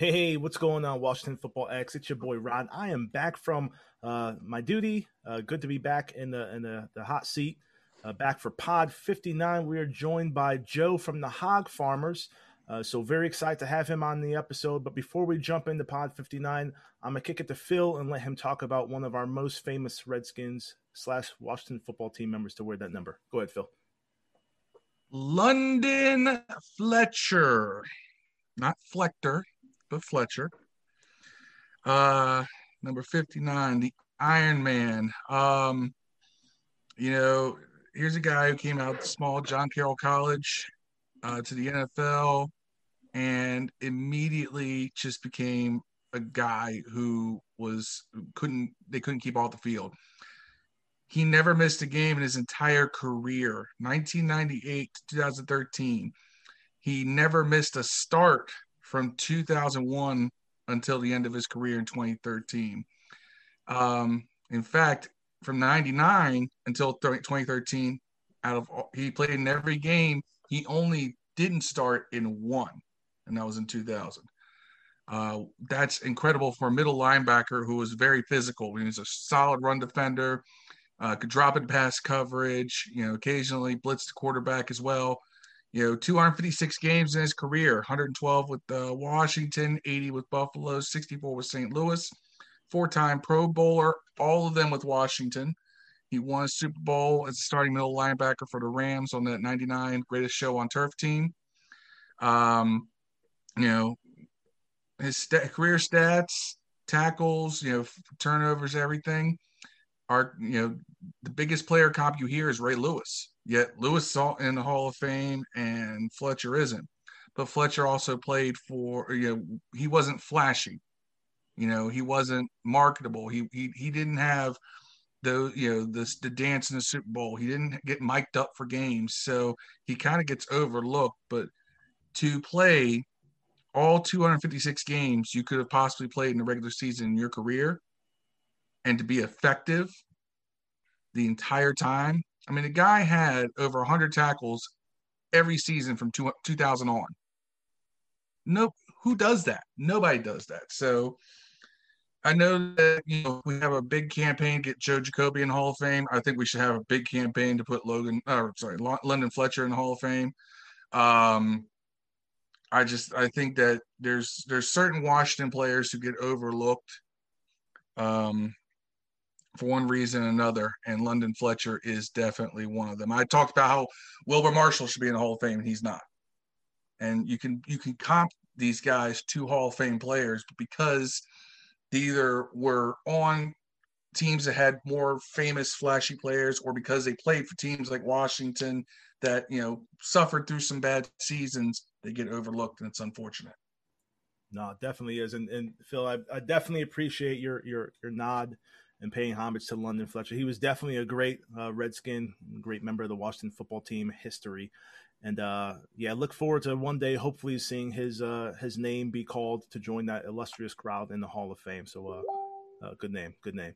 Hey, what's going on, Washington Football Addicts? It's your boy Ron. I am back from uh, my duty. Uh, good to be back in the in the, the hot seat. Uh, back for Pod 59. We are joined by Joe from the Hog Farmers. Uh, so very excited to have him on the episode. But before we jump into Pod 59, I'm gonna kick it to Phil and let him talk about one of our most famous Redskins slash Washington football team members to wear that number. Go ahead, Phil. London Fletcher, not Flector, but Fletcher. Uh, number 59, the Iron Man. Um, you know, here's a guy who came out small John Carroll College uh, to the NFL and immediately just became a guy who was couldn't they couldn't keep off the field. He never missed a game in his entire career, 1998 to 2013. He never missed a start from 2001 until the end of his career in 2013. Um, in fact, from 99 until 2013, out of he played in every game. He only didn't start in one, and that was in 2000. Uh, that's incredible for a middle linebacker who was very physical. He was a solid run defender, uh, could drop in pass coverage, you know, occasionally blitz the quarterback as well you know, 256 games in his career 112 with uh, Washington, 80 with Buffalo, 64 with St. Louis, four time Pro Bowler, all of them with Washington. He won a Super Bowl as a starting middle linebacker for the Rams on that 99 greatest show on turf team. Um, you know, his st- career stats, tackles, you know, turnovers, everything are, you know, the biggest player comp you hear is Ray Lewis. Yet Lewis saw in the Hall of Fame and Fletcher isn't. But Fletcher also played for you know he wasn't flashy. You know, he wasn't marketable. He he he didn't have the you know the the dance in the Super Bowl. He didn't get mic'd up for games, so he kind of gets overlooked. But to play all 256 games you could have possibly played in the regular season in your career, and to be effective the entire time I mean, the guy had over 100 tackles every season from two, 2000 on. No, who does that? Nobody does that. So I know that you know we have a big campaign get Joe Jacoby in Hall of Fame. I think we should have a big campaign to put Logan, or sorry, London Fletcher in the Hall of Fame. Um, I just I think that there's there's certain Washington players who get overlooked. Um, for one reason or another, and London Fletcher is definitely one of them. I talked about how Wilber Marshall should be in the Hall of Fame, and he's not. And you can you can comp these guys to Hall of Fame players because they either were on teams that had more famous, flashy players, or because they played for teams like Washington that you know suffered through some bad seasons, they get overlooked, and it's unfortunate. No, definitely is, and, and Phil, I, I definitely appreciate your your your nod and paying homage to London Fletcher. He was definitely a great uh, Redskin, great member of the Washington football team history. And uh, yeah, look forward to one day hopefully seeing his uh, his name be called to join that illustrious crowd in the Hall of Fame. So uh, uh, good name, good name.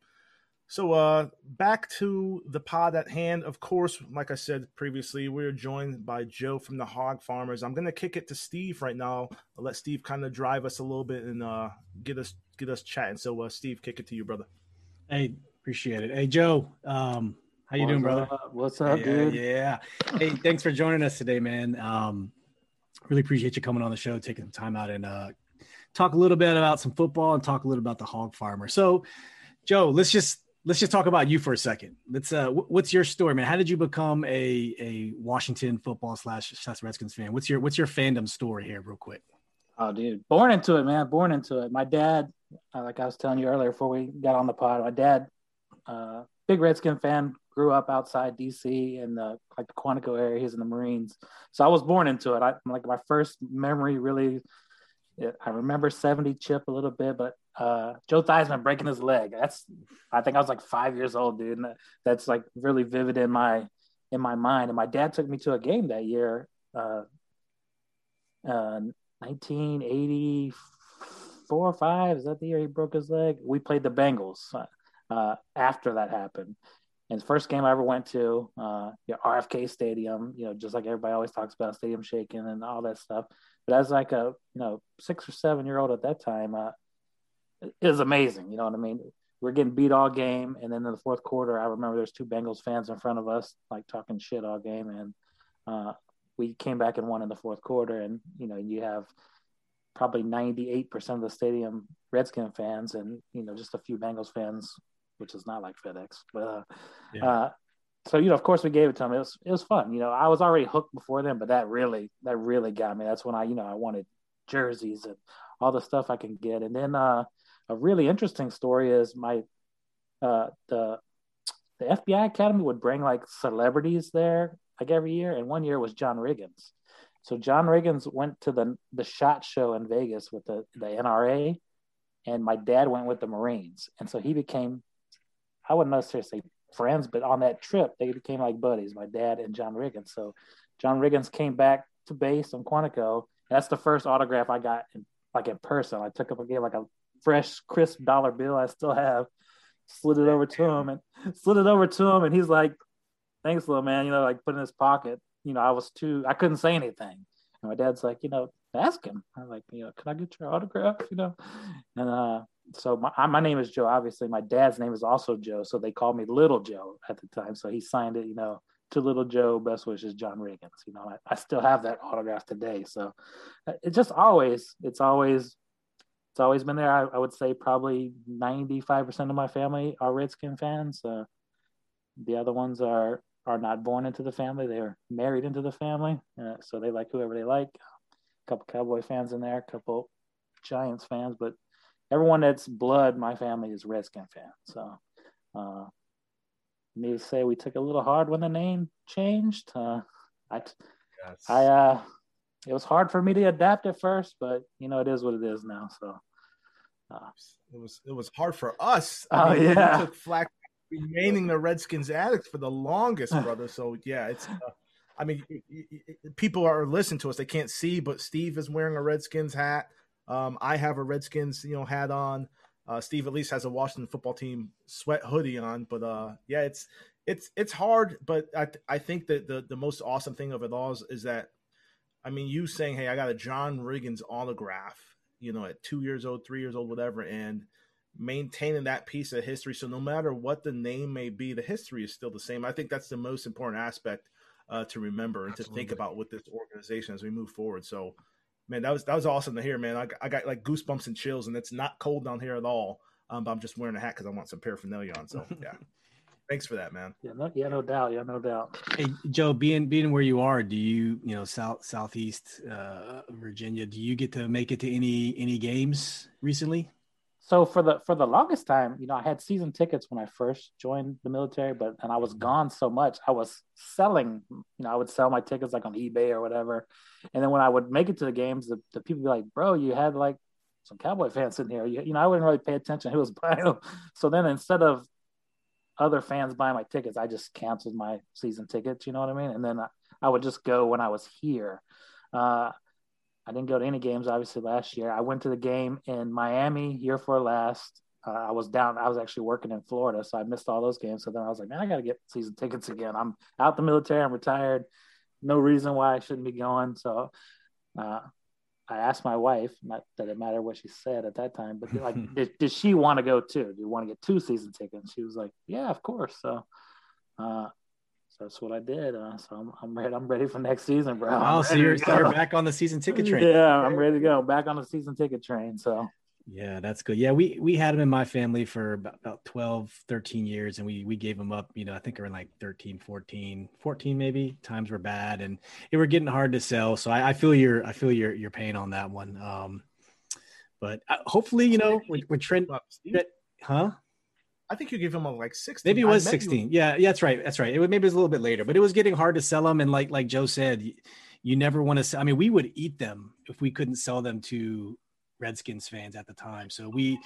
So uh, back to the pod at hand. Of course, like I said previously, we're joined by Joe from the Hog Farmers. I'm gonna kick it to Steve right now. I'll let Steve kind of drive us a little bit and get us get us chatting. So Steve, kick it to you, brother. Hey, appreciate it. Hey, Joe, um, how you What's doing, brother? Up? What's up, yeah, dude? Yeah. Hey, thanks for joining us today, man. Um, really appreciate you coming on the show, taking some time out and uh, talk a little bit about some football and talk a little about the hog farmer. So, Joe, let's just let's just talk about you for a second. Let's uh, what's your story, man? How did you become a a Washington football slash slash Redskins fan? What's your what's your fandom story here, real quick? Oh, dude, born into it, man. Born into it. My dad uh, like I was telling you earlier before we got on the pod, my dad, uh, big Redskin fan, grew up outside DC in the like the Quantico area. He's in the Marines, so I was born into it. I like my first memory really. I remember 70 chip a little bit, but uh, Joe Theismann breaking his leg. That's I think I was like five years old, dude. And that's like really vivid in my in my mind. And my dad took me to a game that year, uh, uh, 1980 four or five. Is that the year he broke his leg? We played the Bengals uh, after that happened. And the first game I ever went to, uh, RFK Stadium, you know, just like everybody always talks about, stadium shaking and all that stuff. But as like a you know six or seven year old at that time, uh, it was amazing. You know what I mean? We're getting beat all game, and then in the fourth quarter, I remember there's two Bengals fans in front of us, like talking shit all game, and uh, we came back and won in the fourth quarter. And you know, you have probably 98% of the stadium Redskin fans, and you know, just a few Bengals fans, which is not like FedEx, but. Uh, yeah. uh, so you know, of course, we gave it to them. It was it was fun. You know, I was already hooked before then, but that really that really got me. That's when I you know I wanted jerseys and all the stuff I can get. And then uh, a really interesting story is my uh, the the FBI Academy would bring like celebrities there like every year, and one year was John Riggins. So John Riggins went to the the shot show in Vegas with the the NRA, and my dad went with the Marines, and so he became I wouldn't necessarily say friends, but on that trip, they became like buddies, my dad and John Riggins. So John Riggins came back to base on Quantico. that's the first autograph I got in, like in person. I took up again like a fresh, crisp dollar bill I still have, slid it over to him and slid it over to him. And he's like, thanks, little man, you know, like put in his pocket. You know, I was too, I couldn't say anything. And my dad's like, you know, ask him. I'm like, you know, can I get your autograph? You know, and uh, so my, my name is Joe. Obviously, my dad's name is also Joe, so they called me Little Joe at the time. So he signed it, you know, to Little Joe. Best wishes, John Riggins. You know, I, I still have that autograph today. So uh, it just always, it's always, it's always been there. I, I would say probably ninety five percent of my family are Redskin fans. Uh, the other ones are are not born into the family; they're married into the family, uh, so they like whoever they like. A couple Cowboy fans in there, a couple Giants fans, but everyone that's blood, my family is Redskin fan. So, uh, need to say we took a little hard when the name changed. Uh, I, yes. I, uh, it was hard for me to adapt at first, but you know, it is what it is now. So, uh, it was, it was hard for us. I oh mean, yeah. took flack remaining the Redskins addicts for the longest, brother. So yeah, it's, uh, I mean, people are listening to us. They can't see, but Steve is wearing a Redskins hat. Um, I have a Redskins, you know, hat on. Uh, Steve at least has a Washington football team sweat hoodie on, but uh, yeah, it's it's it's hard. But I I think that the the most awesome thing of it all is, is that, I mean, you saying, hey, I got a John Riggins autograph, you know, at two years old, three years old, whatever, and maintaining that piece of history. So no matter what the name may be, the history is still the same. I think that's the most important aspect uh, to remember and Absolutely. to think about with this organization as we move forward. So man, that was that was awesome to hear, man. I, I got like goosebumps and chills, and it's not cold down here at all. Um, but I'm just wearing a hat because I want some paraphernalia on. So yeah, thanks for that, man. Yeah, no, yeah, no doubt, yeah, no doubt. Hey, Joe, being being where you are, do you you know south southeast uh, Virginia? Do you get to make it to any any games recently? So for the for the longest time, you know, I had season tickets when I first joined the military, but and I was mm-hmm. gone so much, I was selling. You know, I would sell my tickets like on eBay or whatever, and then when I would make it to the games, the, the people be like, "Bro, you had like some cowboy fans in here." You, you know, I wouldn't really pay attention who was buying them. So then instead of other fans buying my tickets, I just canceled my season tickets. You know what I mean? And then I, I would just go when I was here. Uh, I didn't go to any games obviously last year. I went to the game in Miami year for last. Uh, I was down. I was actually working in Florida, so I missed all those games. So then I was like, man, I got to get season tickets again. I'm out the military. I'm retired. No reason why I shouldn't be going. So uh, I asked my wife. Not that it mattered what she said at that time, but like, did, did she want to go too? Do you want to get two season tickets? She was like, yeah, of course. So uh, so that's what I did. Uh, so I'm, I'm ready. I'm ready for next season, bro. Oh, so you're, you're back on the season ticket train. Yeah, I'm ready to go. Back on the season ticket train. So yeah, that's good. Yeah, we we had him in my family for about, about 12, 13 years, and we we gave him up, you know, I think around like 13, 14, 14 maybe. Times were bad and it were getting hard to sell. So I, I feel your I feel your your pain on that one. Um but uh, hopefully, you know, when, when Trent, huh? I think you gave him a like 16. Maybe it was 16. You. Yeah, yeah, that's right. That's right. It was, maybe it was a little bit later, but it was getting hard to sell them. And like like Joe said, you, you never want to. Sell, I mean, we would eat them if we couldn't sell them to Redskins fans at the time. So we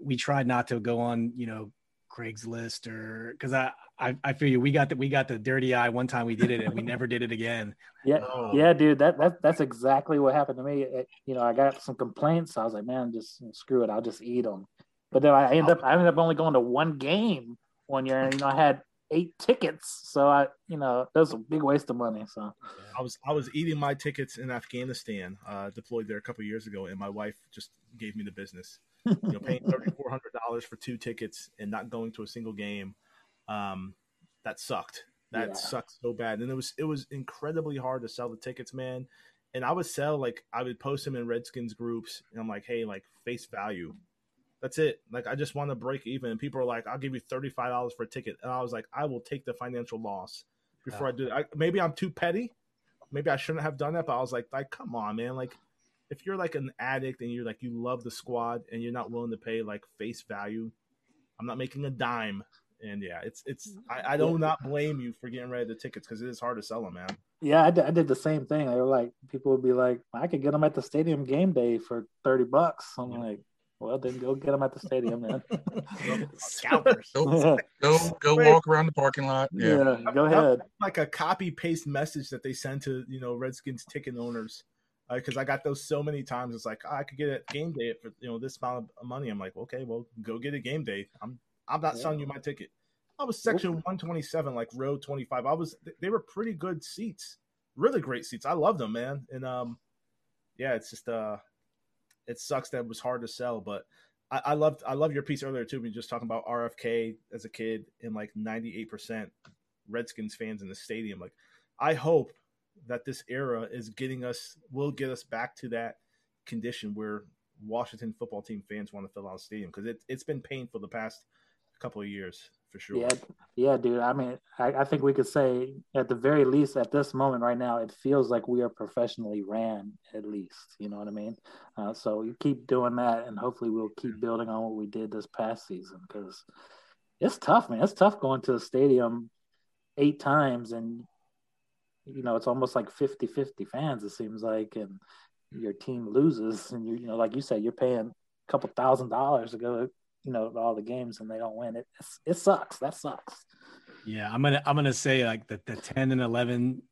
we tried not to go on, you know, Craigslist or because I, I I feel you. We got the we got the dirty eye one time we did it and we never did it again. Yeah, oh. yeah, dude. That that that's exactly what happened to me. It, you know, I got some complaints. So I was like, man, just screw it. I'll just eat them. But then I ended up I ended up only going to one game one year, and you know I had eight tickets. So I, you know, that was a big waste of money. So I was I was eating my tickets in Afghanistan, uh, deployed there a couple years ago, and my wife just gave me the business. You know, paying thirty four hundred dollars for two tickets and not going to a single game, um, that sucked. That Yeah. sucked so bad, and it was it was incredibly hard to sell the tickets, man. And I would sell like I would post them in Redskins groups, and I'm like, hey, like face value. That's it. Like I just want to break even. And people are like, I'll give you thirty five dollars for a ticket, and I was like, I will take the financial loss before I do it. I, maybe I'm too petty. Maybe I shouldn't have done that, but I was like, like, come on, man. Like, if you're like an addict and you're like you love the squad and you're not willing to pay like face value, I'm not making a dime. And yeah, it's it's I, I do not blame you for getting rid of the tickets because it is hard to sell them, man. yeah, I did, I did the same thing. They were like, people would be like, I could get them at the stadium game day for thirty bucks. I'm like, well, then go get them at the stadium, man. Scalpers. Go, go, go walk around the parking lot. Yeah. yeah, go ahead. Like a copy paste message that they send to you know Redskins ticket owners. Because I got those so many times, it's like "Oh, I could get a game day for you know this amount of money. I'm like, okay, well, go get a game day. I'm I'm not selling you my ticket. I was section 127, like row 25. I was they were pretty good seats, really great seats. I love them, man. And um, yeah, it's just uh, it sucks that it was hard to sell, but I, I loved I love your piece earlier too. We just talking about RFK as a kid and like 98 percent Redskins fans in the stadium. Like, I hope that this era is getting us will get us back to that condition where Washington football team fans want to fill out a stadium because it, it's been painful the past couple of years for sure. Yeah, yeah, dude. I mean, I, I think we could say at the very least at this moment right now, it feels like we are professionally ran at least. You know what I mean? Uh, so you keep doing that, and hopefully we'll keep building on what we did this past season because it's tough, man. It's tough going to the stadium eight times and you know it's almost like 50-50 fans it seems like and your team loses and you you know like you said you're paying a couple thousand dollars to go you know all the games and they don't win it it sucks that sucks Yeah, I'm gonna I'm gonna say like the, the 10 and 11,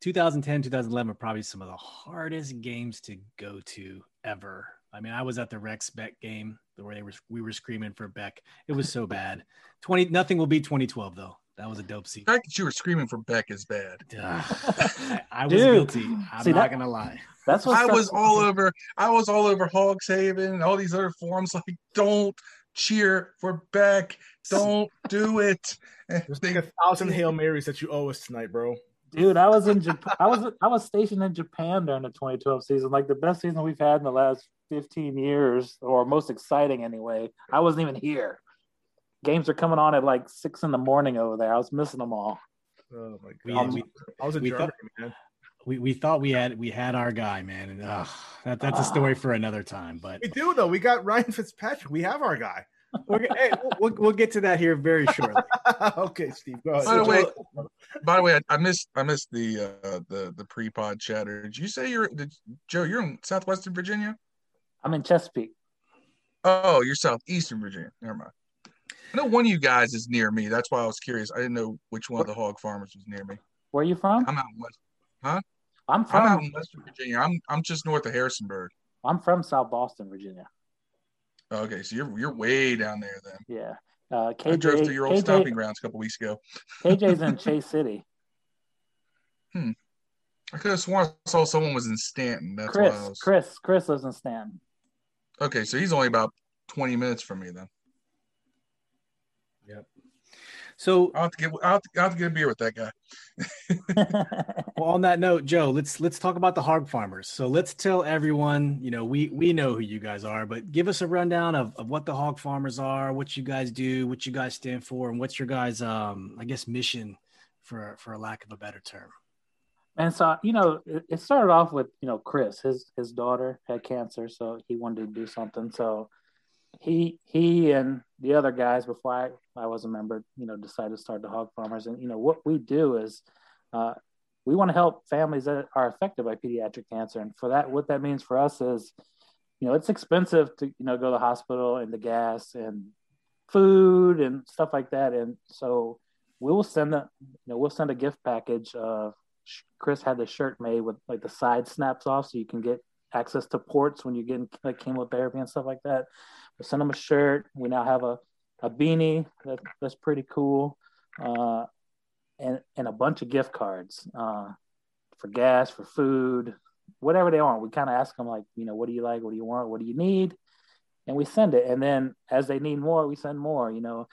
2010, 2011 are probably some of the hardest games to go to ever. I mean, I was at the Rex Beck game where they were we were screaming for Beck. It was so bad. 20 nothing will be 2012 though. That was a dope scene. The fact that you were screaming for Beck is bad. I, I was Dude, guilty. I'm see, not that- gonna lie. that's what I was all over. I was all over Hogs Haven and all these other forums. Like, don't cheer for Beck. Don't do it. And There's they- like a thousand Hail Marys that you owe us tonight, bro. dude i was in japan i was i was stationed in japan during the 2012 season like the best season we've had in the last 15 years or most exciting anyway i wasn't even here games are coming on at like six in the morning over there i was missing them all Oh my We- god, we- I was in we Germany, thought- man. We, we thought we had we had our guy, man, and ugh, that, that's a story for another time. But We do though. We got Ryan Fitzpatrick. We have our guy. We're, hey, we'll, we'll get to that here very shortly. okay, Steve, go ahead. By the way, by the way, I, I missed I missed the uh, the the pre pod chatter. Did you say you're did, Joe? You're in southwestern Virginia. i'm in chesapeake Oh, you're southeastern Virginia. Never mind. I know one of you guys is near me. That's why I was curious. I didn't know which one of the hog farmers was near me. where are you from I'm out in West. Huh? i'm from. I'm out in Western Virginia. I'm I'm just north of Harrisonburg. i'm from south boston virginia Okay, so you're you're way down there then. yeah uh I drove KJ, through your old KJ stomping grounds a couple weeks ago. kj's in chase city Hmm. I could have sworn I saw someone was in Staunton. That's chris was. chris chris lives in staunton Okay, so he's only about 20 minutes from me then. So I'll have to get I'll have to, I'll have to get a beer with that guy. Well, on that note, Joe, let's let's talk about the hog farmers. So let's tell everyone, you know, we we know who you guys are, but give us a rundown of, of what the hog farmers are, what you guys do, what you guys stand for, and what's your guys um I guess mission for for a lack of a better term. And so, you know, it, it started off with, you know, Chris, his his daughter had cancer, so he wanted to do something. So he he and the other guys before I, I was a member, you know, decided to start the hog farmers. And you know, what we do is uh, we want to help families that are affected by pediatric cancer. And for that, what that means for us is, you know, it's expensive to, you know, go to the hospital and the gas and food and stuff like that. And so we will send a, you know, we'll send a gift package of Chris had the shirt made with like the side snaps off, so you can get access to ports when you're getting like chemotherapy and stuff like that. We send them a shirt. We now have a, a beanie that, that's pretty cool. uh, and and a bunch of gift cards uh, for gas, for food, whatever they want. We kind of ask them like, you know, what do you like? What do you want? What do you need? And we send it. And then as they need more, we send more. You know,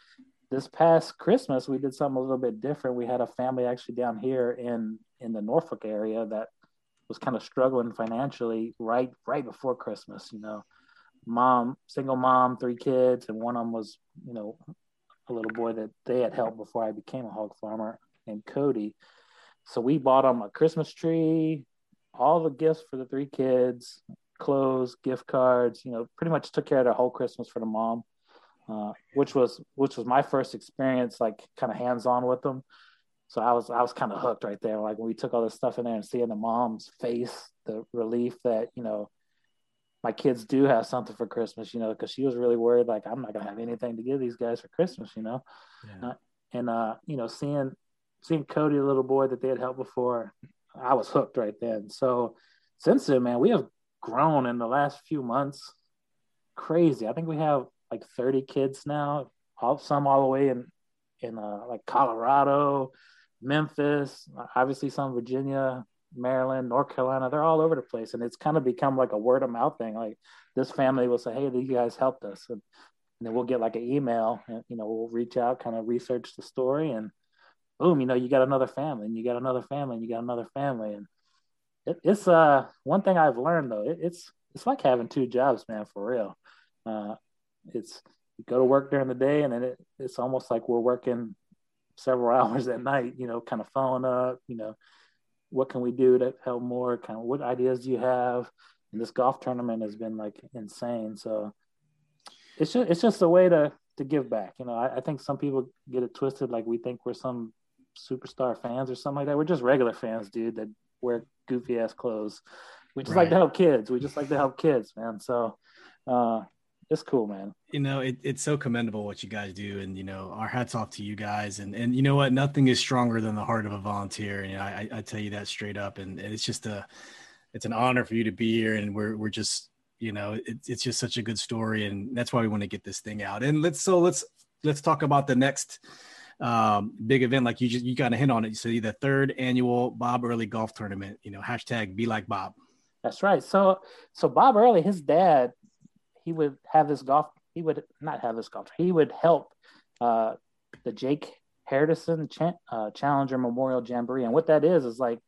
this past Christmas we did something a little bit different. We had a family actually down here in in the Norfolk area that was kind of struggling financially right right before Christmas. You know, mom, single mom, three kids, and one of them was you know a little boy that they had helped before I became a hog farmer named Cody. So we bought them a Christmas tree, all the gifts for the three kids, clothes, gift cards. You know, pretty much took care of their whole Christmas for the mom, uh, which was which was my first experience, like kind of hands on with them. So I was I was kind of hooked right there. Like when we took all this stuff in there and seeing the mom's face, the relief that you know my kids do have something for Christmas, you know, because she was really worried, like, I'm not gonna have anything to give these guys for Christmas, you know. Yeah. Uh, and uh, you know, seeing seeing Cody, a little boy that they had helped before, I was hooked right then. So since then, man, we have grown in the last few months. Crazy. I think we have like 30 kids now, all some all the way in in uh, like Colorado, Memphis, obviously some Virginia, Maryland, North Carolina, they're all over the place. And it's kind of become like a word of mouth thing. Like this family will say, Hey, these guys helped us. And, and then we'll get like an email and, you know, we'll reach out, kind of research the story and boom, you know, you got another family and you got another family and you got another family. And it, it's, uh, one thing I've learned though, it, it's, it's like having two jobs, man, for real. Uh, it's, you go to work during the day and then it, it's almost like we're working several hours at night, you know, kind of following up, you know, what can we do to help more? Kind of what ideas do you have? And this golf tournament has been like insane. So it's just it's just a way to to give back. You know, I, I think some people get it twisted, like we think we're some superstar fans or something like that. We're just regular fans, dude, that wear goofy ass clothes. We just right. like to help kids. We just like to help kids, man. So uh it's cool, man. You know, it, it's so commendable what you guys do, and you know, our hats off to you guys. And and you know what, nothing is stronger than the heart of a volunteer. And you know, I, I tell you that straight up. And, and, it's just a, it's an honor for you to be here. And we're we're just, you know, it, it's just such a good story, and that's why we want to get this thing out. And let's so let's let's talk about the next um, big event. Like you just you kind of hit on it. You said the third annual Bob Early Golf Tournament. You know, hashtag Be Like Bob. That's right. So so Bob Early, his dad he would have this golf. He would not have this golf. He would help uh, the Jake Herdison uh, Challenger Memorial Jamboree, and what that is is like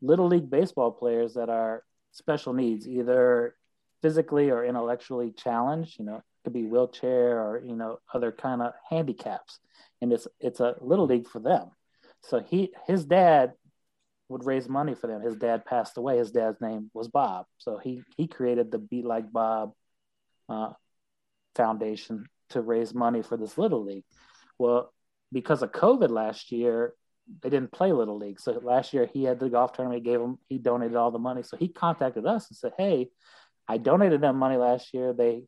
little league baseball players that are special needs, either physically or intellectually challenged. You know, could be wheelchair or you know other kind of handicaps, and it's it's a little league for them. So he his dad would raise money for them. His dad passed away. His dad's name was Bob, so he he created the Be Like Bob uh, Foundation to raise money for this little league. Well, because of COVID last year, they didn't play little league. So last year he had the golf tournament. Gave him, he donated all the money. So he contacted us and said, "Hey, I donated them money last year. They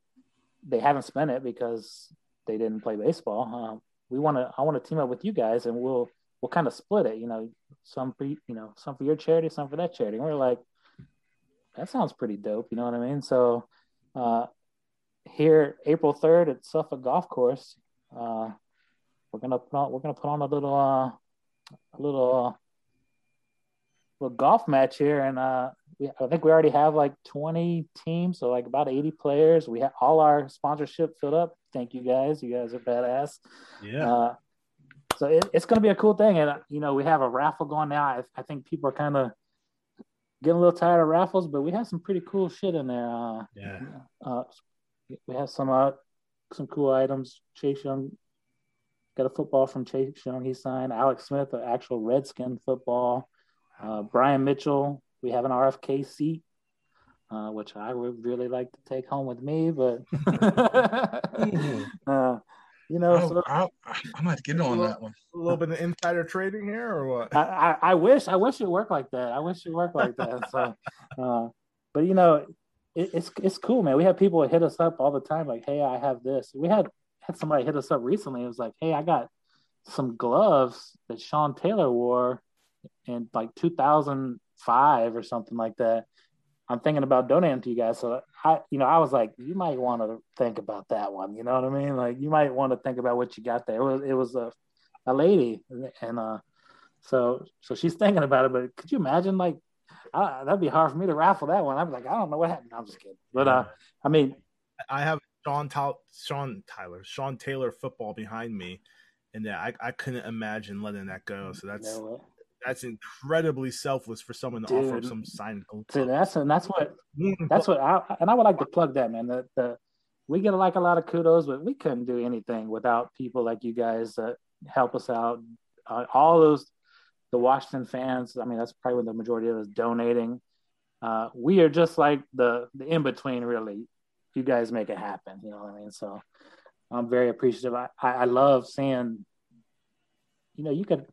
they haven't spent it because they didn't play baseball. Uh, we want to, I want to team up with you guys, and we'll we'll kind of split it. You know, some for you know some for your charity, some for that charity. And we're like, that sounds pretty dope. You know what I mean? So uh, here April 3rd at Suffolk Golf Course. Uh, we're gonna put on we're gonna put on a little uh, a little uh, little golf match here, and uh, we, I think we already have like 20 teams, so like about 80 players. We have all our sponsorship filled up. Thank you guys. You guys are badass. Yeah. Uh, so it, it's to be a cool thing, and you know we have a raffle going now. I, I think people are kind of getting a little tired of raffles, but we have some pretty cool shit in there. Uh, yeah. Uh, we have some uh, some cool items. Chase Young got a football from Chase Young. He signed Alex Smith, an actual Redskin football. Uh, Brian Mitchell. We have an RFK seat, uh, which I would really like to take home with me, but uh, you know, oh, so, I, I might get on little, that one. A little bit of insider trading here, or what? I, I, I, wish, I wish it worked like that. I wish it worked like that. So, uh, but you know, it, it's it's cool, man. We have people hit us up all the time, like, "Hey, I have this." We had had somebody hit us up recently. It was like, "Hey, I got some gloves that Sean Taylor wore in like 2005 or something like that." I'm thinking about donating to you guys. So I, you know, I was like, you might want to think about that one. You know what I mean? Like you might want to think about what you got there. It was, it was a a lady, and uh, so so she's thinking about it. But could you imagine like I, that'd be hard for me to raffle that one. I'm like, I don't know what happened. I'm just kidding. But uh, I mean, I have Sean Tal- Sean Tyler, Sean Taylor football behind me, and yeah, I, I couldn't imagine letting that go. So that's no that's incredibly selfless for someone to Dude, offer some sign. So that's and that's what that's what I and I would like to plug that man. The, the we get like a lot of kudos, but we couldn't do anything without people like you guys that help us out. Uh, all those the Washington fans. I mean, that's probably when the majority of us donating. Uh, we are just like the the in between, really. You guys make it happen. You know what I mean? So I'm very appreciative. I, I love seeing. You know, you could.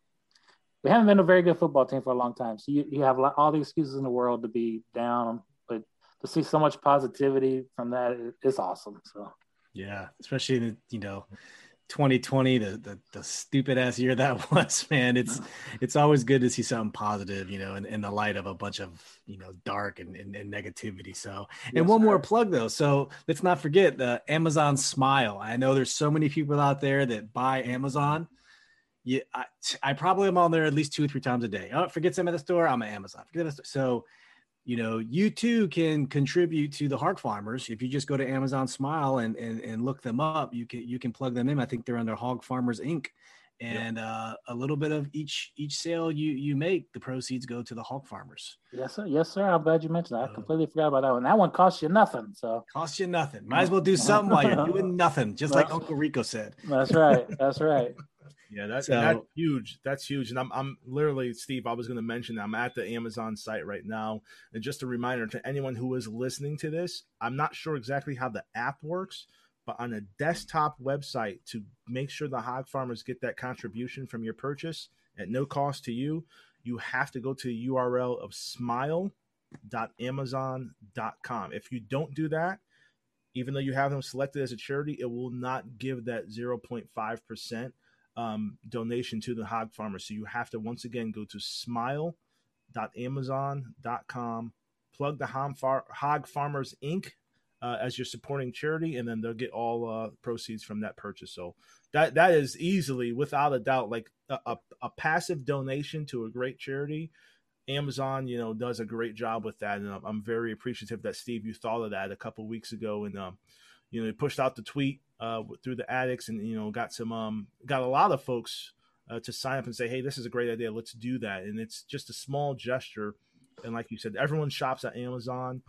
We haven't been a very good football team for a long time, so you, you have all the excuses in the world to be down, but to see so much positivity from that, it's awesome. So. Yeah, especially the you know 2020 the, the, the stupid ass year that was man. It's it's always good to see something positive you know in, in the light of a bunch of you know dark and, and, and negativity. So and yes, one more plug though. So let's not forget the amazon smile. I know there's so many people out there that buy amazon. Yeah I, I probably am on there at least two or three times a day. Oh forget some at the store. I'm at amazon. Forget so you know, you too can contribute to the Hog Farmers. If you just go to Amazon Smile and, and, and look them up, you can you can plug them in. I think they're under Hog Farmers Inc. And yep. uh, a little bit of each each sale you you make, the proceeds go to the hog farmers. Yes, sir. Yes, sir. I'm glad you mentioned that. I completely forgot about that one. That one costs you nothing. So costs you nothing. Might as well do something while you're doing nothing, just like Uncle Rico said. That's right. That's right. Yeah, that's so, that's huge. That's huge. And I'm I'm literally Steve. I was going to mention that I'm at the Amazon site right now. And just a reminder to anyone who is listening to this, I'm not sure exactly how the app works, but on a desktop website to make sure the hog farmers get that contribution from your purchase at no cost to you, you have to go to the URL of smile.amazon.com. If you don't do that, even though you have them selected as a charity, it will not give that 0.5% um, donation to the hog farmer. So you have to once again go to smile.amazon.com, plug the Hog, hog Farmers Inc. Uh, as your supporting charity, and then they'll get all uh, proceeds from that purchase. So that that is easily, without a doubt, like a, a, a, passive donation to a great charity. Amazon, you know, does a great job with that, and I'm, I'm very appreciative that Steve you thought of that a couple weeks ago, and um, you know, he pushed out the tweet uh, through the addicts, and you know, got some um, got a lot of folks uh, to sign up and say, "Hey, this is a great idea. Let's do that." And it's just a small gesture, and like you said, everyone shops at Amazon,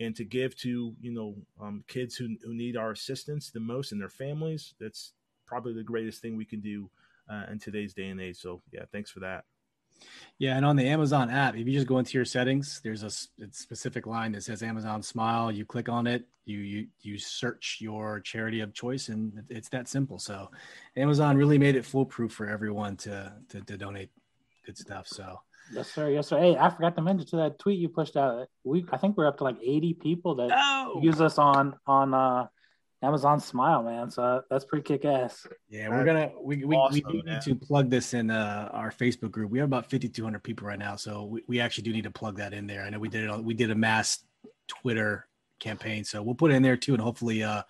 and to give to you know um, kids who who need our assistance the most and their families, that's probably the greatest thing we can do uh, in today's day and age. So yeah, thanks for that. Yeah, and on the Amazon app, if you just go into your settings, there's a specific line that says Amazon Smile. You click on it, you you you search your charity of choice, and it's that simple. So, Amazon really made it foolproof for everyone to to, to donate good stuff. So. Yes, sir. Yes, sir. Hey, I forgot to mention to that tweet you pushed out. We, I think we're up to like 80 people that oh. use us on on uh, Amazon Smile, man. So that's pretty kick ass. Yeah, we're gonna we we, awesome, we need to plug this in uh, our Facebook group. We have about fifty two hundred people right now, so we, we actually do need to plug that in there. I know we did it. We did a mass Twitter campaign, so we'll put it in there too, and hopefully, uh,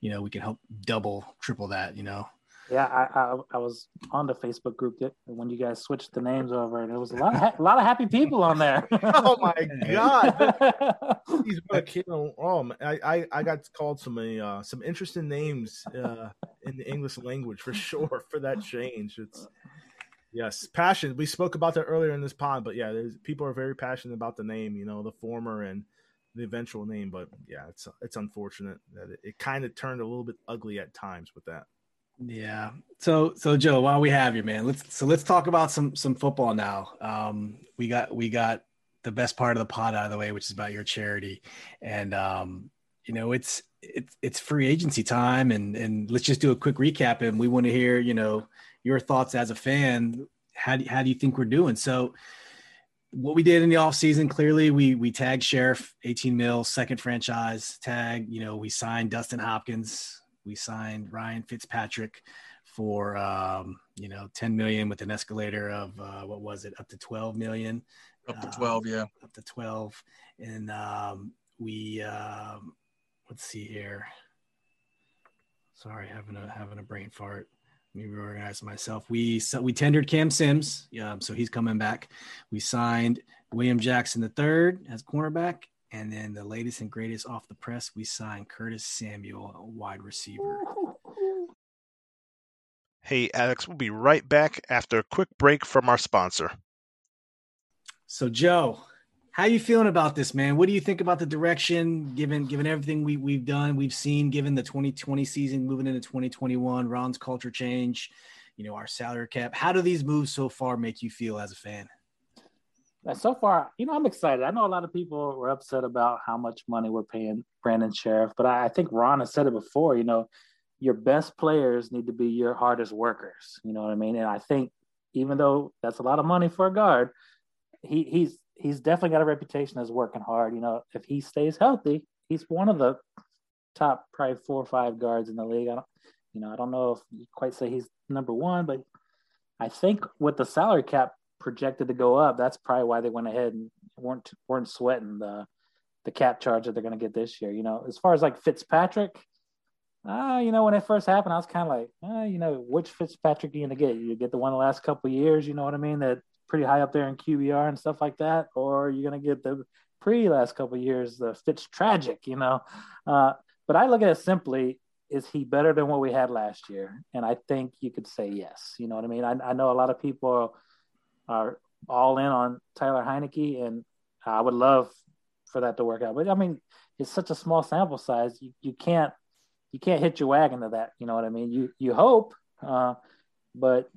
you know, we can help double, triple that. You know. Yeah, I, I, I was on the Facebook group that when you guys switched the names over, and there was a lot of ha- a lot of happy people on there. oh my god! He's oh, I, I I got called some uh, some interesting names uh, in the English language for sure for that change. It's yes, passion. We spoke about that earlier in this pod, but yeah, there's, people are very passionate about the name. You know, the former and the eventual name, but yeah, it's it's unfortunate that it, it kind of turned a little bit ugly at times with that. Yeah. So so Joe, while we have you, man, let's so let's talk about some some football now. Um, we got we got the best part of the pod out of the way, which is about your charity, and um, you know it's it's it's free agency time, and and let's just do a quick recap, and we want to hear you know your thoughts as a fan. How do how do you think we're doing? So what we did in the off season, clearly we we tagged Scherff 18 mil second franchise tag. You know, we signed Dustin Hopkins we signed Ryan Fitzpatrick for um, you know 10 million with an escalator of uh, what was it? Up to 12 million? Up to 12 um, yeah. up to 12 and um, we um, let's see here. Sorry having a having a brain fart. Let me reorganize myself. We so we tendered Cam Sims, yeah, so he's coming back. We signed William Jackson the third as cornerback, and then the latest and greatest off the press, we signed Curtis Samuel, a wide receiver. Hey, Alex, we'll be right back after a quick break from our sponsor. So, Joe, how are you feeling about this, man? What do you think about the direction, given given everything we we've done, we've seen, given the 2020 season moving into 2021, Ron's culture change, you know, our salary cap. How do these moves so far make you feel as a fan? So far, you know, I'm excited. I know a lot of people were upset about how much money we're paying Brandon Scherff, but I, I think Ron has said it before. You know, your best players need to be your hardest workers. You know what I mean? And I think even though that's a lot of money for a guard, he he's he's definitely got a reputation as working hard. You know, if he stays healthy, he's one of the top probably four or five guards in the league. I don't, you know, I don't know if you quite say he's number one, but I think with the salary cap projected to go up, that's probably why they went ahead and weren't weren't sweating the the cap charge that they're going to get this year. You know, as far as like Fitzpatrick, uh, you know, when it first happened, I was kind of like, uh, you know, which Fitzpatrick are you going to get? You get the one the last couple years, you know what I mean? That pretty high up there in QBR and stuff like that, or you're gonna get the pre last couple years, the Fitz tragic, you know. Uh, but I look at it simply: is he better than what we had last year? And I think you could say yes. You know what I mean? I, I know a lot of people are all in on Taylor Heinicke, and I would love for that to work out. But I mean, it's such a small sample size. You, you can't you can't hit your wagon to that. You know what I mean? You you hope, uh, but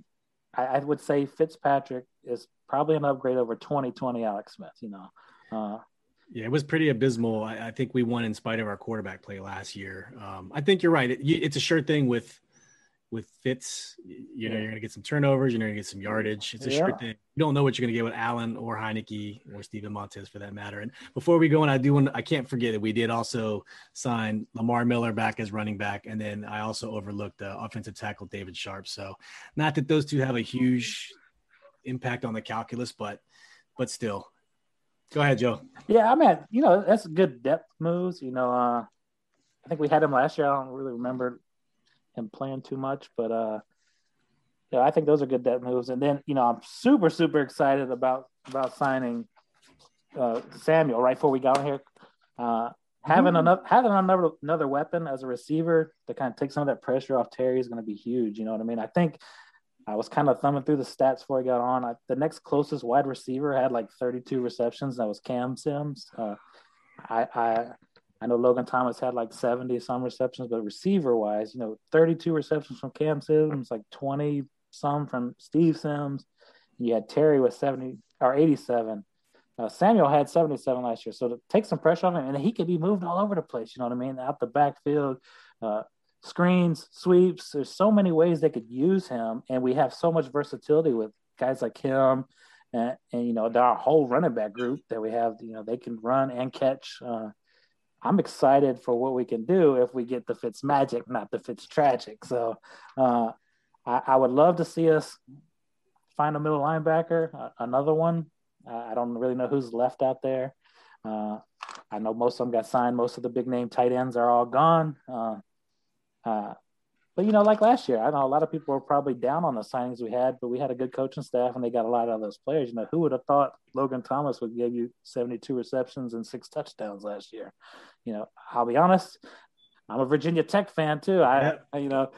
I, I, would say Fitzpatrick is probably an upgrade over 2020 Alex Smith. You know. Uh, yeah, it was pretty abysmal. I, I, think we won in spite of our quarterback play last year. Um, I think you're right. It, it's a sure thing with with Fitz. You know, yeah. you're going to get some turnovers. You're going to get some yardage. It's a yeah. sure thing. You don't know what you're going to get with Allen or Heinicke or Steven Montez for that matter. And before we go in, I do want I can't forget that we did also sign Lamar Miller back as running back, and then I also overlooked the offensive tackle David Sharpe. So, not that those two have a huge impact on the calculus, but but still. Go ahead, Joe. Yeah, I mean, you know, that's good depth moves. You know, uh, I think we had him last year. I don't really remember him playing too much, but uh, yeah, I think those are good depth moves. And then, you know, I'm super, super excited about about signing uh, Samuel right before we got here. Uh, having mm-hmm. another having another another weapon as a receiver to kind of take some of that pressure off Terry is going to be huge. You know what I mean? I think I was kind of thumbing through the stats before I got on. I, the next closest wide receiver had like 32 receptions. That was Cam Sims. Uh, I, I I know Logan Thomas had like 70 some receptions, but receiver wise, you know, 32 receptions from Cam Sims, like 20 some from Steve Sims. You had Terry with 70 or 87. Uh, Samuel had 77 last year. So to take some pressure off him, and he could be moved all over the place, you know what I mean? Out the backfield, uh, screens, sweeps. There's so many ways they could use him, and we have so much versatility with guys like him, and, and you know, our whole running back group that we have. You know, they can run and catch. Uh, I'm excited for what we can do if we get the Fitz magic, not the Fitz tragic. So, uh, I, I, would love to see us find a middle linebacker, uh, another one. I don't really know who's left out there. Uh, I know most of them got signed. Most of the big name tight ends are all gone. But you know, like last year, I know a lot of people were probably down on the signings we had, but we had a good coaching staff and they got a lot out of those players. You know, who would have thought Logan Thomas would give you 72 receptions and six touchdowns last year? You know, I'll be honest, I'm a Virginia Tech fan too. I, I you know,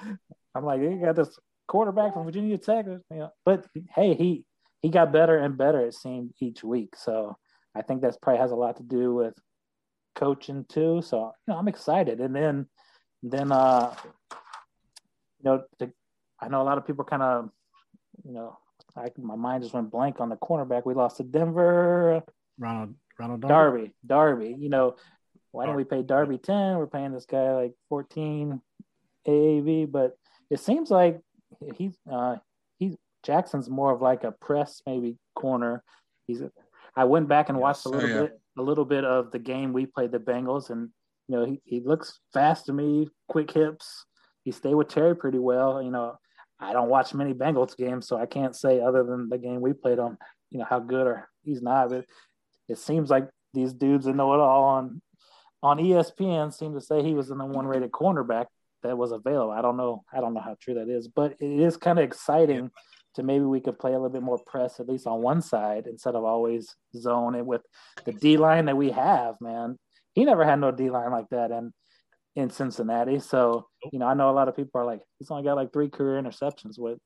I'm like, you got this quarterback from Virginia Tech, you know, but hey, he he got better and better it seemed each week. So I think that's probably has a lot to do with coaching too. So you know, I'm excited. And then then, uh, you know, the, I know a lot of people kind of, you know, I, my mind just went blank on the cornerback. We lost to Denver. Ronald Ronald Darby. Darby. You know, why don't we pay Darby ten? We're paying this guy like fourteen AAV, but it seems like he's uh he's Jackson's more of like a press maybe corner. He's I went back and watched yes, a little yeah. bit a little bit of the game we played the Bengals and you know, he, he looks fast to me, quick hips. He stayed with Terry pretty well. You know, I don't watch many Bengals games, so I can't say other than the game we played on, you know, how good or he's not. But it seems like these dudes that know it all on on ESPN seem to say he was in the one rated cornerback that was available. I don't know. I don't know how true that is, but it is kind of exciting to maybe we could play a little bit more press, at least on one side, instead of always zone and with the D line that we have. Man, he never had no D line like that, in in Cincinnati. So you know, I know a lot of people are like, he's only got like three career interceptions. With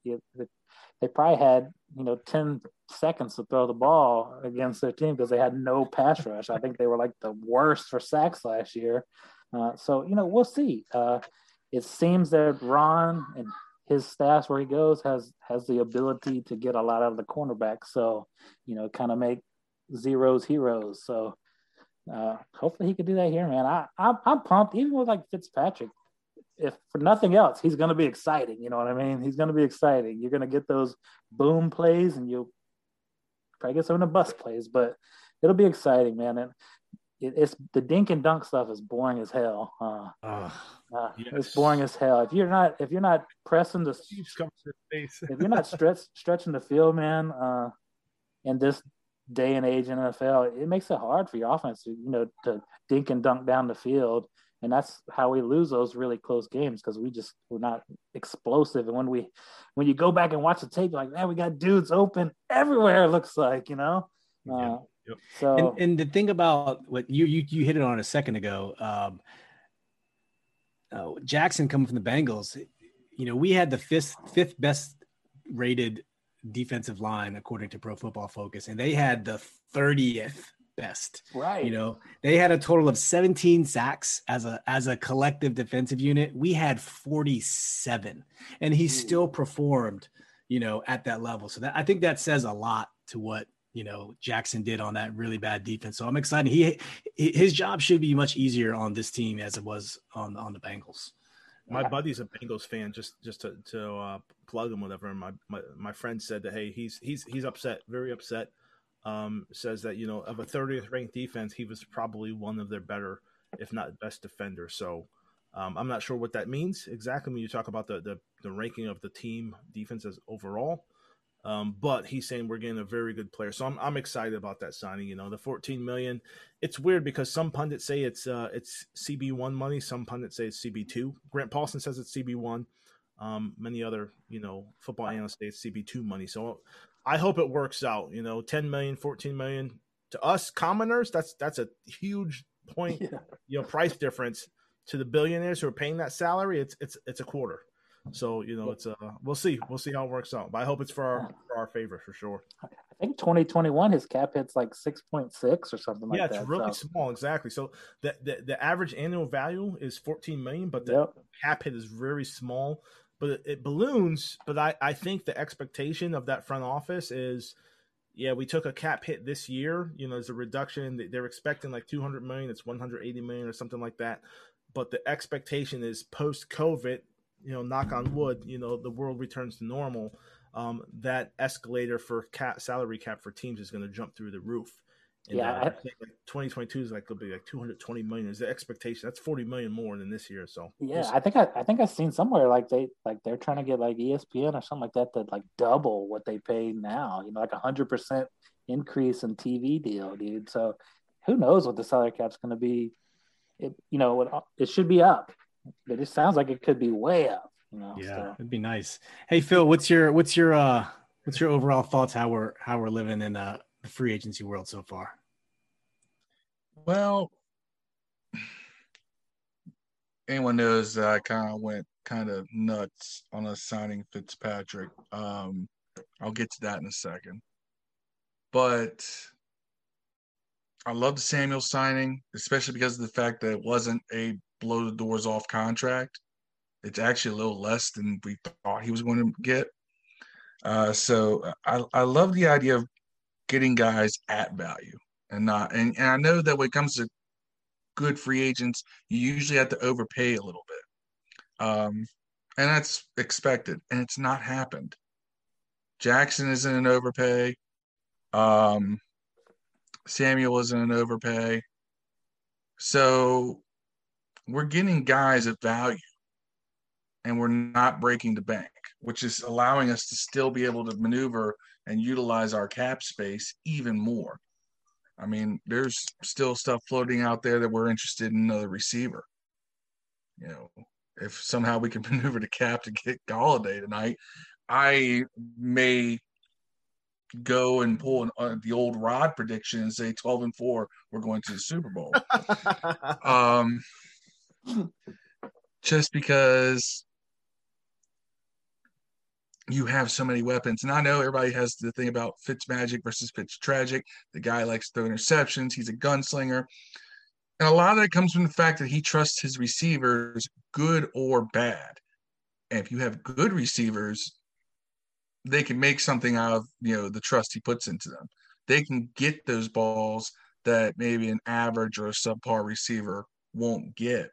they probably had you know ten seconds to throw the ball against their team because they had no pass rush. I think they were like the worst for sacks last year. Uh, so you know, we'll see. Uh, it seems that Ron and his staff where he goes has has the ability to get a lot out of the cornerback. So you know, kind of make zeros heroes. So uh, hopefully he could do that here, man. I I'm, I'm pumped. Even with like Fitzpatrick, if for nothing else, he's going to be exciting. You know what I mean? He's going to be exciting. You're going to get those boom plays, and you'll probably get some of the bust plays, but it'll be exciting, man. And it, it's the dink and dunk stuff is boring as hell. Uh, uh, uh, yes. It's boring as hell. If you're not if you're not pressing the if you're not stretch, stretching the field, man, uh, in this day and age in NFL, it makes it hard for your offense to you know to dink and dunk down the field and that's how we lose those really close games because we just we're not explosive. And when we when you go back and watch the tape, like man, we got dudes open everywhere. It looks like you know. Uh, yep. So and, and, the thing about what you you you hit it on a second ago, um, uh, Jackson coming from the Bengals, you know, we had the fifth fifth best rated defensive line according to Pro Football Focus, and they had the thirtieth best. Right. You know, they had a total of 17 sacks as a as a collective defensive unit. We had 47, and he Ooh. still performed, you know, at that level. So that I think that says a lot to what you know Jackson did on that really bad defense. So I'm excited. He his job should be much easier on this team as it was on on the Bengals. My buddy's a Bengals fan. Just just to, to uh, plug him, whatever. And My, my my friend said that hey, he's he's he's upset, very upset um, says that you know of a 30th ranked defense, he was probably one of their better, if not best defender. So um, I'm not sure what that means exactly when you talk about the the, the ranking of the team defenses overall. Um, but he's saying we're getting a very good player, so I'm I'm excited about that signing. You know, the 14 million. It's weird because some pundits say it's uh, it's CB1 money, some pundits say it's CB2. Grant Paulsen says it's CB1. Um, many other you know football analysts say it's CB2 money. So I hope it works out. You know, 10 million, 14 million to us commoners, that's that's a huge point, yeah. you know, price difference to the billionaires who are paying that salary. It's it's it's a quarter. So you know, it's uh, we'll see, we'll see how it works out. But I hope it's for our for our favor for sure. I think 2021 his cap hit's like 6.6 or something like that. Yeah, it's really so. small, exactly. So the, the the average annual value is 14 million, but the yep. cap hit is very small but it, balloons. But I, I think the expectation of that front office is, yeah, we took a cap hit this year. You know, there's a reduction. They're expecting like 200 million. It's 180 million or something like that. But the expectation is post COVID, you know, knock on wood, you know, the world returns to normal. Um, that escalator for cap salary cap for teams is going to jump through the roof. And, yeah, uh, I think like 2022 is like going to be like 220 million is the expectation. That's 40 million more than this year. So yeah, we'll I think I, I think I've seen somewhere like they like they're trying to get like ESPN or something like that to like double what they pay now. You know, like a hundred percent increase in TV deal, dude. So who knows what the salary cap's going to be? It you know it should be up, but it sounds like it could be way up. You know, yeah, so. it'd be nice. Hey Phil, what's your what's your uh what's your overall thoughts how we're how we're living in uh the free agency world so far? Well, anyone knows I kind of went kind of nuts on us signing Fitzpatrick. Um, I'll get to that in a second. But I love the Samuel signing, especially because of the fact that it wasn't a blow the doors off contract. It's actually a little less than we thought he was going to get. Uh, so I, I love the idea of getting guys at value and not and, and I know that when it comes to good free agents, you usually have to overpay a little bit. Um, and that's expected, and it's not happened. Jackson isn't an overpay. Um, Samuel isn't an overpay. So we're getting guys at value and we're not breaking the bank, which is allowing us to still be able to maneuver and utilize our cap space even more. I mean, there's still stuff floating out there that we're interested in another receiver. You know, if somehow we can maneuver the cap to get Golladay tonight, I may go and pull an, uh, the old Rod prediction and say 12 and 4, we're going to the Super Bowl. um, just because you have so many weapons. And I know everybody has the thing about Fitz Magic versus Fitz Tragic. The guy likes to throw interceptions, he's a gunslinger. And a lot of that comes from the fact that he trusts his receivers, good or bad. And if you have good receivers, they can make something out of you know the trust he puts into them. They can get those balls that maybe an average or a subpar receiver won't get.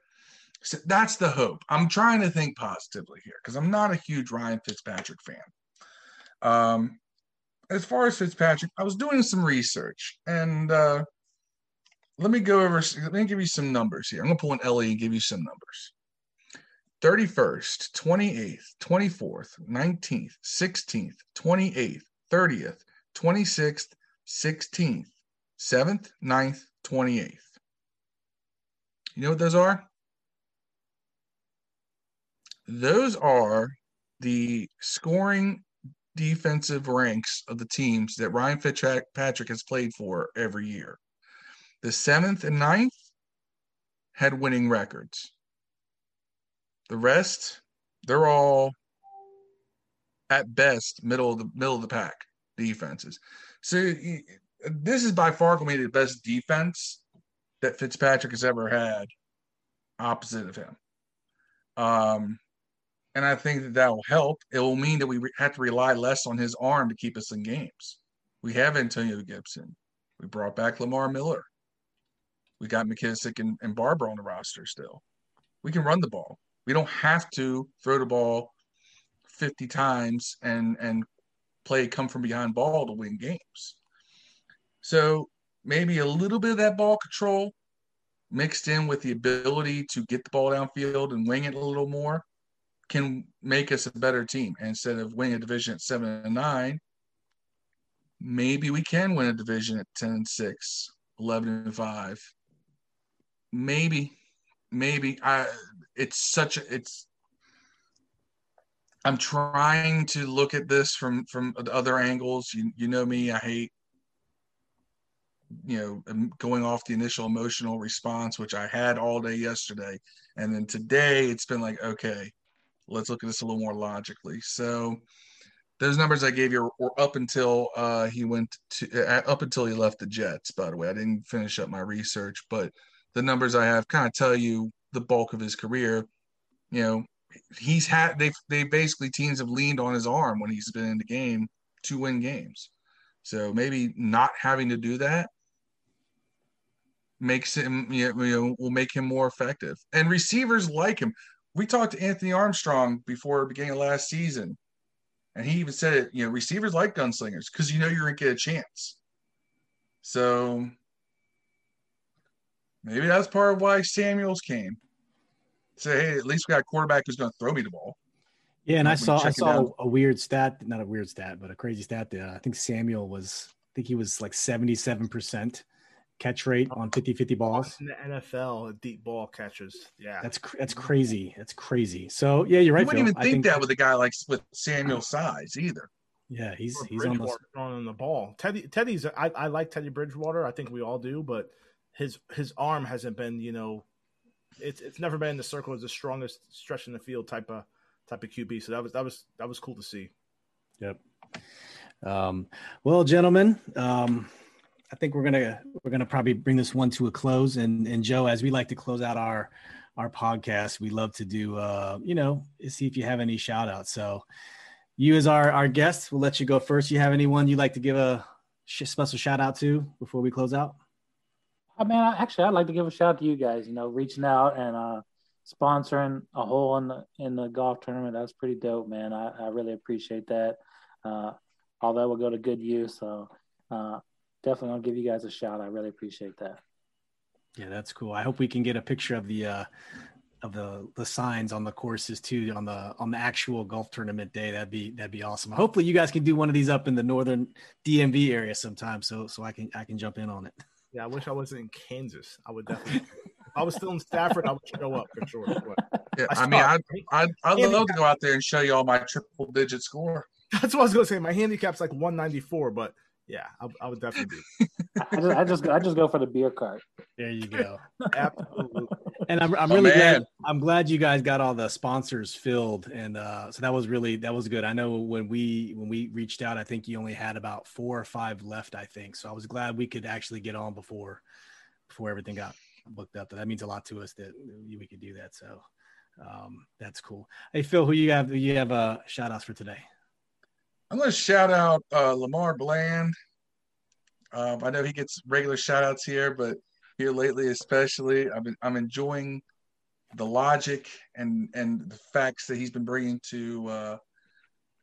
So that's the hope. I'm trying to think positively here because I'm not a huge Ryan Fitzpatrick fan. Um, as far as Fitzpatrick, I was doing some research and uh, let me go over, let me give you some numbers here. I'm going to pull an Ellie and give you some numbers. 31st, 28th, 24th, 19th, 16th, 28th, 30th, 26th, 16th, 7th, 9th, 28th. You know what those are? Those are the scoring defensive ranks of the teams that Ryan Fitzpatrick has played for every year. The seventh and ninth had winning records. The rest, they're all at best middle of the middle of the pack defenses. So this is by far going to be the best defense that Fitzpatrick has ever had opposite of him. Um, and I think that that will help. It will mean that we have to rely less on his arm to keep us in games. We have Antonio Gibson. We brought back Lamar Miller. We got McKissic and, and Barber on the roster still. We can run the ball. We don't have to throw the ball 50 times and and play come from behind ball to win games. So maybe a little bit of that ball control mixed in with the ability to get the ball downfield and wing it a little more can make us a better team. Instead of winning a division at seven and nine, maybe we can win a division at 10 and 6, 11 and 5. Maybe, maybe. I it's such a it's I'm trying to look at this from from other angles. You you know me, I hate you know going off the initial emotional response which I had all day yesterday and then today it's been like okay, let's look at this a little more logically. So those numbers I gave you were up until uh, he went to uh, up until he left the Jets. By the way, I didn't finish up my research, but the numbers I have kind of tell you the bulk of his career. You know, he's had they they basically teams have leaned on his arm when he's been in the game to win games. So maybe not having to do that makes him you know will make him more effective. And receivers like him. We talked to Anthony Armstrong before beginning of last season, and he even said it. You know, receivers like gunslingers because you know you're gonna get a chance. So maybe that's part of why Samuels came say, hey, at least we got a quarterback who's going to throw me the ball. Yeah, and I saw I saw a weird stat, not a weird stat, but a crazy stat. That uh, I think Samuel was, I think he was like seventy seven percent catch rate on 50-50 balls in the NFL. Deep ball catches, yeah, that's that's crazy. That's crazy. So yeah, you're right. You wouldn't Phil. even think, think, that with a guy like with Samuel size either. Yeah, he's he's on the on the ball. Teddy Teddy's I, I like Teddy Bridgewater. I think we all do, but his his arm hasn't been you know it's it's never been in the circle as the strongest stretch in the field type of type of QB. So that was that was that was cool to see. Yep. Um, well, gentlemen, um, I think we're gonna we're gonna probably bring this one to a close. And and Joe, as we like to close out our our podcast, we love to do uh, you know see if you have any shout outs. So you as our our guest, we'll let you go first. You have anyone you'd like to give a special shout out to before we close out? I mean, actually, I'd like to give a shout out to you guys. You know, reaching out and uh, sponsoring a hole in the in the golf tournament. That's pretty dope, man. I, I really appreciate that. Uh, all that will go to good use. So uh, definitely, I'll give you guys a shout. I really appreciate that. Yeah, that's cool. I hope we can get a picture of the uh, of the the signs on the courses too on the on the actual golf tournament day. That'd be that'd be awesome. Hopefully, you guys can do one of these up in the northern DMV area sometime, so so I can I can jump in on it. Yeah, I wish I wasn't in Kansas. I would definitely I was still in Stafford, I would show up for sure. But Yeah, I I mean, I'd. I'd, I'd love to go out there and show you all my triple digit score. that's what I was gonna say. My handicap's like 194, but yeah, I, I would definitely be. I just, I just, I just go for the beer cart. There you go. Absolutely. And I'm, I'm Oh, really glad. I'm glad you guys got all the sponsors filled, and uh, so that was really that was good. I know when we when we reached out, I think you only had about four or five left. I think so. I was glad we could actually get on before before everything got booked up. That means a lot to us that we could do that. So um, that's cool. Hey Phil, who you have? You have uh, shout outs for today? I'm going to shout out uh, Lamar Bland. Um, I know he gets regular shout outs here, but here lately, especially, I've been, I'm enjoying the logic and and the facts that he's been bringing to uh,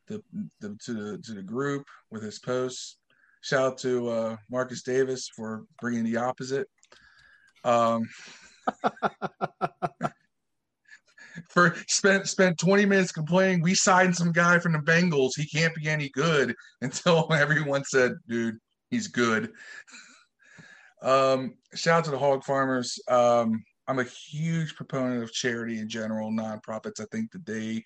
the, the to the to the group with his posts. Shout out to uh, Marcus Davis for bringing the opposite. Um, for spent spent 20 minutes complaining we signed some guy from the Bengals. He can't be any good until everyone said, dude, he's good. um, shout out to the hog farmers. Um, I'm a huge proponent of charity in general, nonprofits. I think that they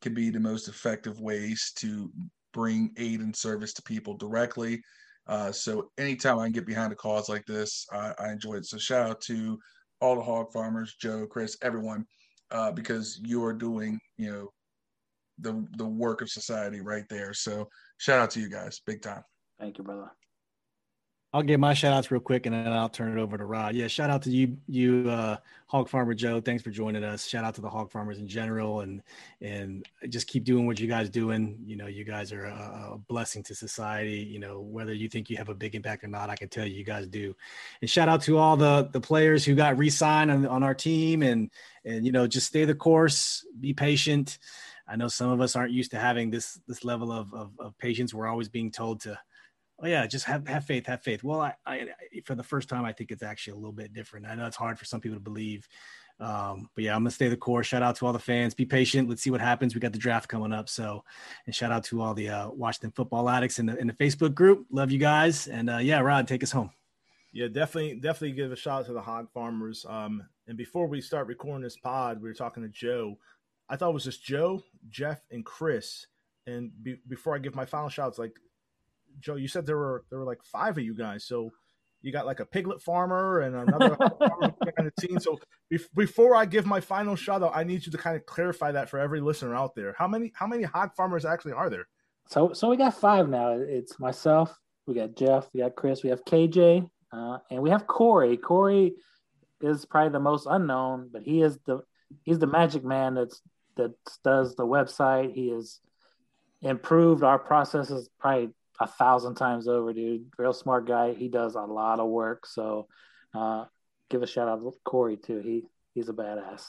can be the most effective ways to bring aid and service to people directly. Uh, so anytime I can get behind a cause like this, I, I enjoy it. So shout out to all the hog farmers, Joe, Chris, everyone uh, because you are doing, you know, the the work of society right there. So shout out to you guys, big time. Thank you, brother. I'll give my shout outs real quick and then I'll turn it over to Rod. Yeah, shout out to you, you uh Hog Farmer Joe. Thanks for joining us. Shout out to the hog farmers in general and and just keep doing what you guys doing. You know, you guys are a, a blessing to society. You know, whether you think you have a big impact or not, I can tell you, you guys do. And shout out to all the the players who got re-signed on, on our team and and you know, just stay the course, be patient. I know some of us aren't used to having this this level of, of, of patience. We're always being told to oh yeah just have, have faith have faith. Well I, I for the first time i think it's actually a little bit different. I know it's hard for some people to believe um, but yeah i'm gonna stay the course. Shout out to all the fans. Be patient. Let's see what happens. We got the draft coming up so and shout out to all the uh, washington football addicts in the, in the facebook group. Love you guys and uh, yeah rod take us home. Yeah, definitely, definitely give a shout out to the hog farmers. Um, and before we start recording this pod, we were talking to Joe. I thought it was just Joe, Jeff, and Chris. And be, before I give my final shouts, like Joe, you said there were there were like five of you guys. So you got like a piglet farmer and another farmer behind the scene. So bef- before I give my final shout out, I need you to kind of clarify that for every listener out there. How many how many hog farmers actually are there? So, so we got five now. It's myself. We got Jeff. We got Chris. We have KJ, uh, and we have Corey. Corey is probably the most unknown, but he is the he's the magic man that's that does the website. He has improved our processes probably a thousand times over, dude. Real smart guy. He does a lot of work. So, uh, give a shout out to Corey too. He he's a badass.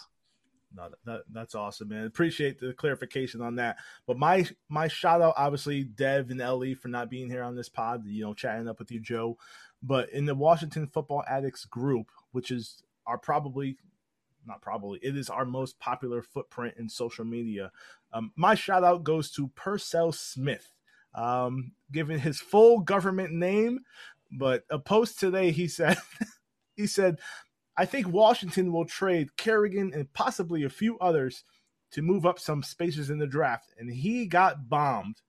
No, that, that's awesome, man. Appreciate the clarification on that. But my my shout out, obviously, Dev and Ellie for not being here on this pod. You know, chatting up with you, Joe. But in the Washington Football Addicts group, which is our probably not probably it is our most popular footprint in social media. Um, my shout out goes to Purcell Smith, um, given his full government name. But a post today, he said, he said, I think Washington will trade Kerrigan and possibly a few others to move up some spaces in the draft. And he got bombed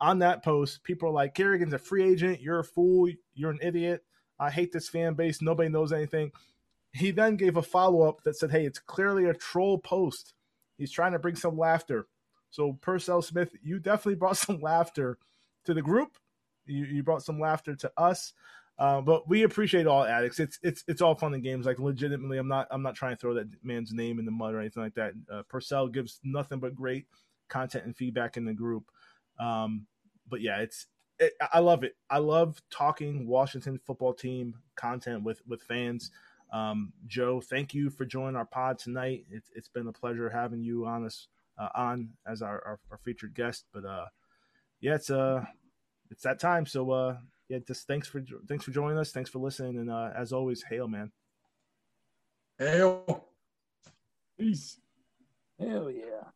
on that post. People are like, Kerrigan's a free agent. You're a fool. You're an idiot. I hate this fan base. Nobody knows anything. He then gave a follow up that said, Hey, it's clearly a troll post. He's trying to bring some laughter. So, Purcell Smith, you definitely brought some laughter to the group. You, you brought some laughter to us. Uh, but we appreciate all addicts. It's it's it's all fun and games. Like legitimately, I'm not I'm not trying to throw that man's name in the mud or anything like that. Uh, Purcell gives nothing but great content and feedback in the group. Um, but yeah, it's it, I love it. I love talking Washington football team content with with fans. Um, Joe, thank you for joining our pod tonight. It's it's been a pleasure having you on us uh, on as our, our, our featured guest. But uh, yeah, it's uh it's that time. So uh yeah, just thanks for thanks for joining us. Thanks for listening, and uh, as always, hail, man. Hail. peace Hell yeah.